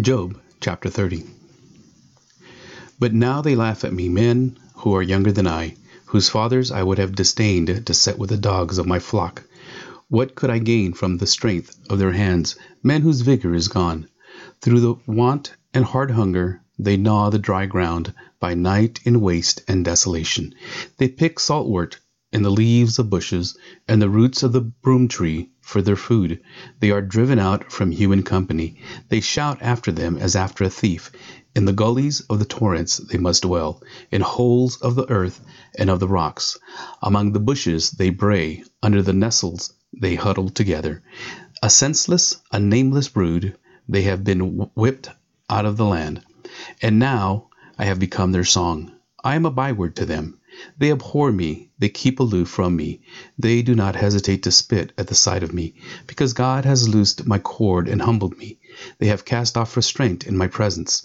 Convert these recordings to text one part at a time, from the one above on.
Job chapter 30. But now they laugh at me, men who are younger than I, whose fathers I would have disdained to set with the dogs of my flock. What could I gain from the strength of their hands, men whose vigor is gone? Through the want and hard hunger they gnaw the dry ground, by night in waste and desolation. They pick saltwort and the leaves of bushes and the roots of the broom tree for their food. They are driven out from human company. They shout after them as after a thief. In the gullies of the torrents they must dwell, in holes of the earth and of the rocks. Among the bushes they bray, under the nestles they huddle together. A senseless, a nameless brood, they have been whipped out of the land. And now I have become their song. I am a byword to them. They abhor me, they keep aloof from me, they do not hesitate to spit at the sight of me, because God has loosed my cord and humbled me. They have cast off restraint in my presence,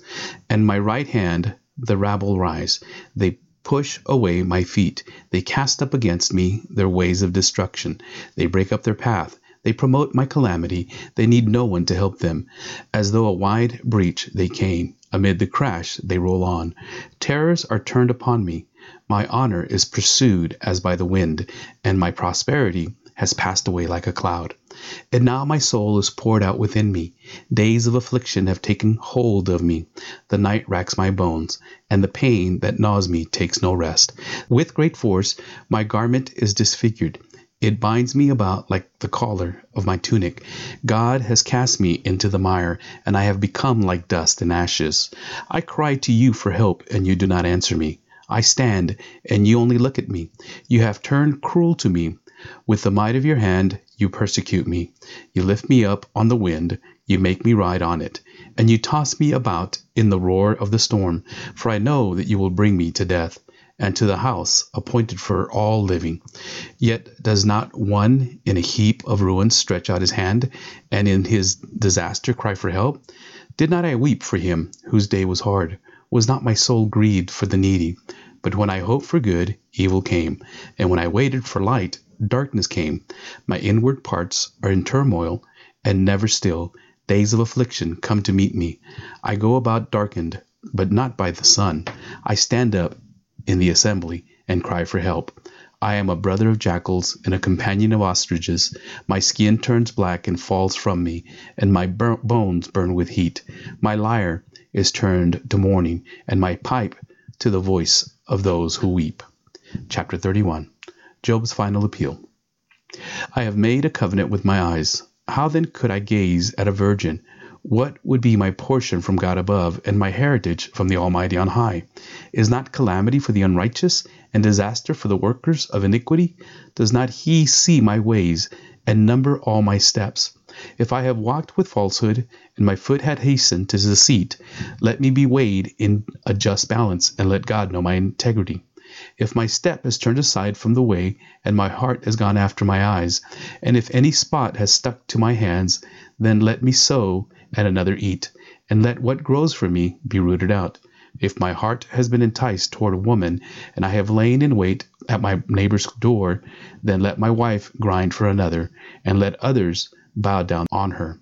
and my right hand the rabble rise. They push away my feet, they cast up against me their ways of destruction, they break up their path. They promote my calamity. They need no one to help them. As though a wide breach they came. Amid the crash they roll on. Terrors are turned upon me. My honor is pursued as by the wind, and my prosperity has passed away like a cloud. And now my soul is poured out within me. Days of affliction have taken hold of me. The night racks my bones, and the pain that gnaws me takes no rest. With great force my garment is disfigured. It binds me about like the collar of my tunic. God has cast me into the mire, and I have become like dust and ashes. I cry to you for help, and you do not answer me. I stand, and you only look at me. You have turned cruel to me. With the might of your hand you persecute me. You lift me up on the wind, you make me ride on it, and you toss me about in the roar of the storm. For I know that you will bring me to death and to the house appointed for all living. Yet does not one in a heap of ruins stretch out his hand, and in his disaster cry for help? Did not I weep for him whose day was hard? Was not my soul grieved for the needy? But when I hoped for good, evil came, and when I waited for light, darkness came. My inward parts are in turmoil, and never still. Days of affliction come to meet me. I go about darkened, but not by the sun. I stand up in the assembly and cry for help. I am a brother of jackals and a companion of ostriches. My skin turns black and falls from me, and my bur- bones burn with heat. My lyre is turned to mourning, and my pipe to the voice of those who weep. Chapter 31 Job's Final Appeal. I have made a covenant with my eyes. How then could I gaze at a virgin? What would be my portion from God above, and my heritage from the Almighty on high? Is not calamity for the unrighteous, and disaster for the workers of iniquity? Does not He see my ways, and number all my steps? If I have walked with falsehood, and my foot had hastened to deceit, let me be weighed in a just balance, and let God know my integrity. If my step has turned aside from the way, and my heart has gone after my eyes, and if any spot has stuck to my hands, then let me sow and another eat, and let what grows for me be rooted out. If my heart has been enticed toward a woman, and I have lain in wait at my neighbor's door, then let my wife grind for another, and let others bow down on her.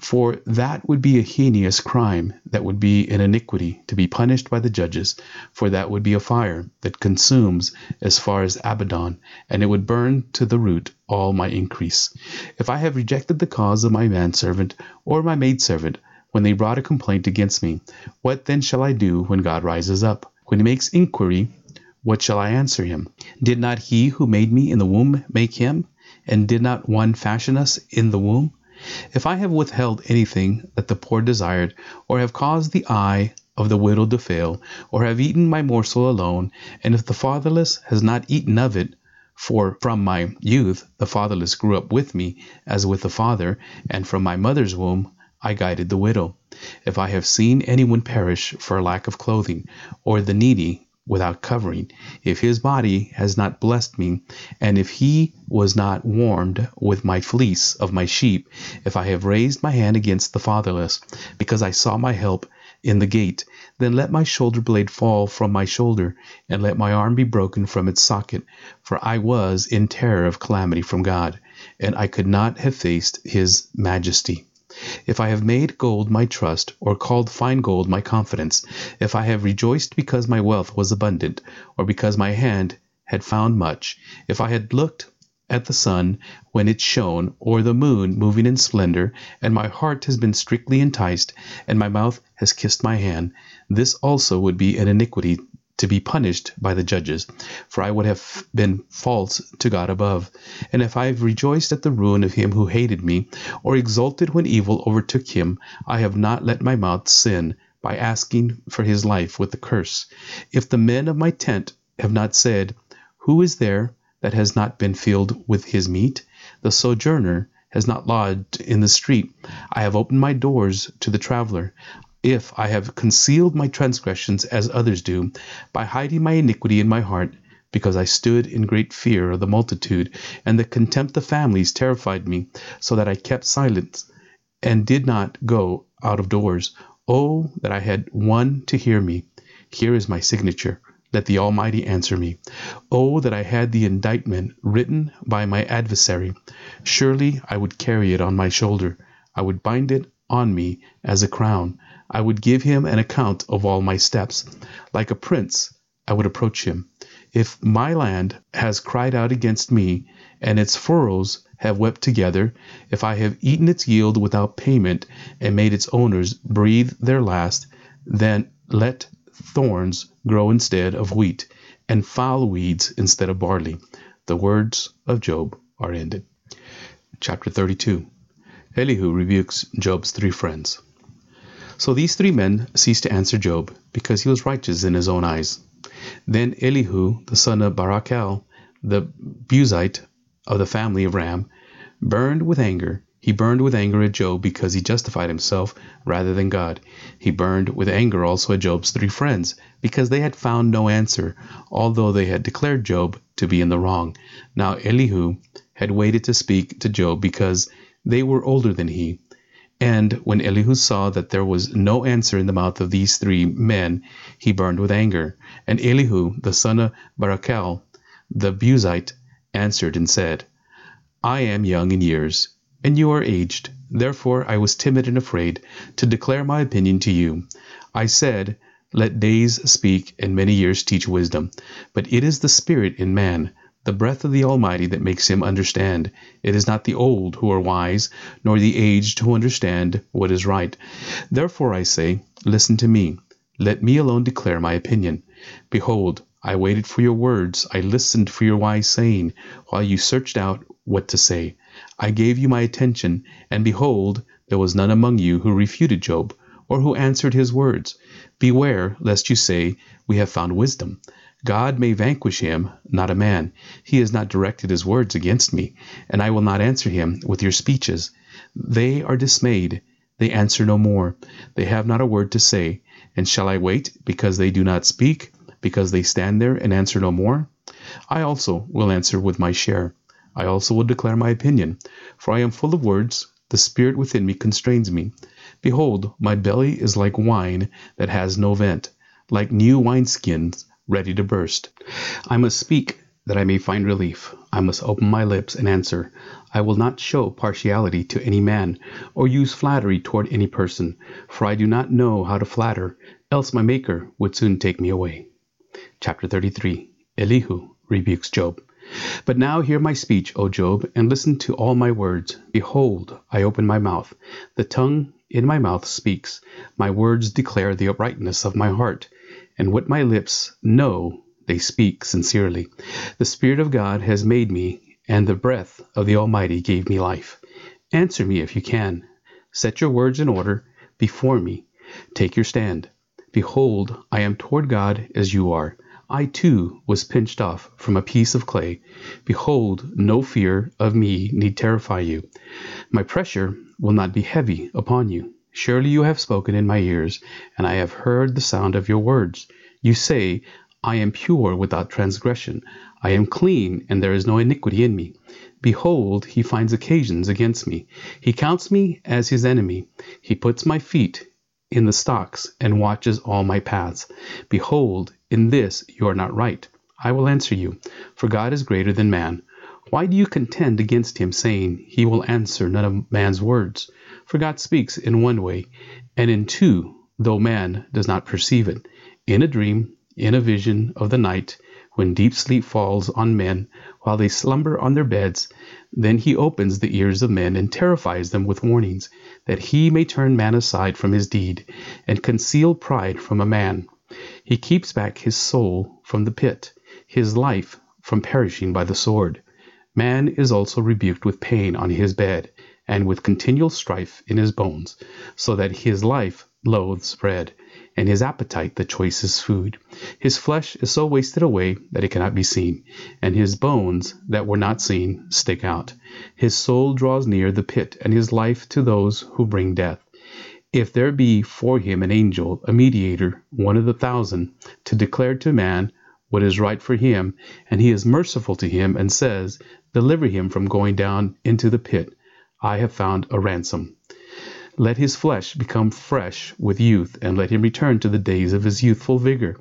For that would be a heinous crime, that would be an iniquity to be punished by the judges, for that would be a fire that consumes as far as Abaddon, and it would burn to the root all my increase. If I have rejected the cause of my manservant or my maidservant, when they brought a complaint against me, what then shall I do when God rises up? When he makes inquiry, what shall I answer him? Did not he who made me in the womb make him? And did not one fashion us in the womb? If I have withheld anything that the poor desired, or have caused the eye of the widow to fail, or have eaten my morsel alone, and if the fatherless has not eaten of it, for from my youth the fatherless grew up with me as with a father, and from my mother's womb I guided the widow. If I have seen anyone perish for lack of clothing, or the needy without covering, if his body has not blessed me, and if he was not warmed with my fleece of my sheep, if I have raised my hand against the fatherless, because I saw my help in the gate, then let my shoulder blade fall from my shoulder, and let my arm be broken from its socket, for I was in terror of calamity from God, and I could not have faced his majesty. If I have made gold my trust, or called fine gold my confidence, if I have rejoiced because my wealth was abundant, or because my hand had found much, if I had looked at the sun when it shone, or the moon moving in splendor, and my heart has been strictly enticed, and my mouth has kissed my hand, this also would be an iniquity to be punished by the judges, for I would have been false to God above. And if I have rejoiced at the ruin of him who hated me, or exulted when evil overtook him, I have not let my mouth sin by asking for his life with a curse. If the men of my tent have not said, Who is there that has not been filled with his meat? The sojourner has not lodged in the street. I have opened my doors to the traveler. If I have concealed my transgressions as others do, by hiding my iniquity in my heart, because I stood in great fear of the multitude, and the contempt of families terrified me, so that I kept silence and did not go out of doors. Oh, that I had one to hear me! Here is my signature. Let the Almighty answer me. Oh, that I had the indictment written by my adversary! Surely I would carry it on my shoulder. I would bind it on me as a crown. I would give him an account of all my steps. Like a prince, I would approach him. If my land has cried out against me, and its furrows have wept together, if I have eaten its yield without payment, and made its owners breathe their last, then let thorns grow instead of wheat, and foul weeds instead of barley. The words of Job are ended. Chapter 32 Elihu rebukes Job's three friends. So these three men ceased to answer Job, because he was righteous in his own eyes. Then Elihu, the son of Barachel, the Buzite of the family of Ram, burned with anger he burned with anger at Job because he justified himself rather than God. He burned with anger also at Job's three friends because they had found no answer, although they had declared Job to be in the wrong. Now Elihu had waited to speak to Job because they were older than he. And when Elihu saw that there was no answer in the mouth of these three men, he burned with anger. And Elihu, the son of Barachel, the Buzite, answered and said, I am young in years and you are aged. Therefore I was timid and afraid to declare my opinion to you. I said, Let days speak and many years teach wisdom. But it is the Spirit in man, the breath of the Almighty that makes him understand. It is not the old who are wise, nor the aged who understand what is right. Therefore I say, Listen to me. Let me alone declare my opinion. Behold, I waited for your words, I listened for your wise saying, while you searched out what to say. I gave you my attention, and behold, there was none among you who refuted Job, or who answered his words. Beware lest you say, We have found wisdom. God may vanquish him, not a man. He has not directed his words against me, and I will not answer him with your speeches. They are dismayed, they answer no more, they have not a word to say. And shall I wait because they do not speak, because they stand there and answer no more? I also will answer with my share. I also will declare my opinion, for I am full of words, the spirit within me constrains me. Behold, my belly is like wine that has no vent, like new wineskins ready to burst. I must speak that I may find relief. I must open my lips and answer. I will not show partiality to any man, or use flattery toward any person, for I do not know how to flatter, else my Maker would soon take me away. Chapter 33 Elihu rebukes Job. But now hear my speech, O Job, and listen to all my words. Behold, I open my mouth. The tongue in my mouth speaks. My words declare the uprightness of my heart, and what my lips know they speak sincerely. The Spirit of God has made me, and the breath of the Almighty gave me life. Answer me if you can. Set your words in order before me. Take your stand. Behold, I am toward God as you are. I too was pinched off from a piece of clay. Behold, no fear of me need terrify you. My pressure will not be heavy upon you. Surely you have spoken in my ears, and I have heard the sound of your words. You say, I am pure without transgression. I am clean, and there is no iniquity in me. Behold, he finds occasions against me. He counts me as his enemy. He puts my feet in the stocks and watches all my paths. Behold, in this you are not right. I will answer you, for God is greater than man. Why do you contend against him, saying, He will answer none of man's words? For God speaks in one way, and in two, though man does not perceive it. In a dream, in a vision of the night, when deep sleep falls on men while they slumber on their beds, then he opens the ears of men and terrifies them with warnings, that he may turn man aside from his deed, and conceal pride from a man. He keeps back his soul from the pit, his life from perishing by the sword. Man is also rebuked with pain on his bed, and with continual strife in his bones, so that his life loathes bread, and his appetite the choicest food. His flesh is so wasted away that it cannot be seen, and his bones that were not seen stick out. His soul draws near the pit, and his life to those who bring death. If there be for him an angel, a mediator, one of the thousand, to declare to man what is right for him, and he is merciful to him, and says, Deliver him from going down into the pit, I have found a ransom. Let his flesh become fresh with youth, and let him return to the days of his youthful vigor.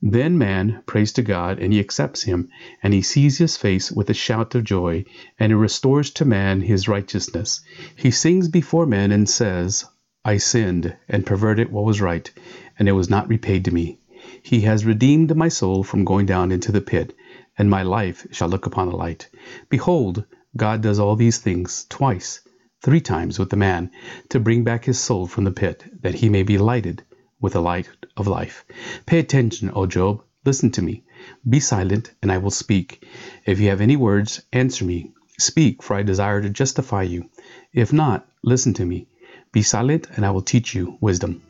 Then man prays to God, and he accepts him, and he sees his face with a shout of joy, and he restores to man his righteousness. He sings before men and says, I sinned and perverted what was right, and it was not repaid to me. He has redeemed my soul from going down into the pit, and my life shall look upon the light. Behold, God does all these things twice, three times with the man, to bring back his soul from the pit, that he may be lighted with the light of life. Pay attention, O Job. Listen to me. Be silent, and I will speak. If you have any words, answer me. Speak, for I desire to justify you. If not, listen to me. Be silent, and I will teach you wisdom.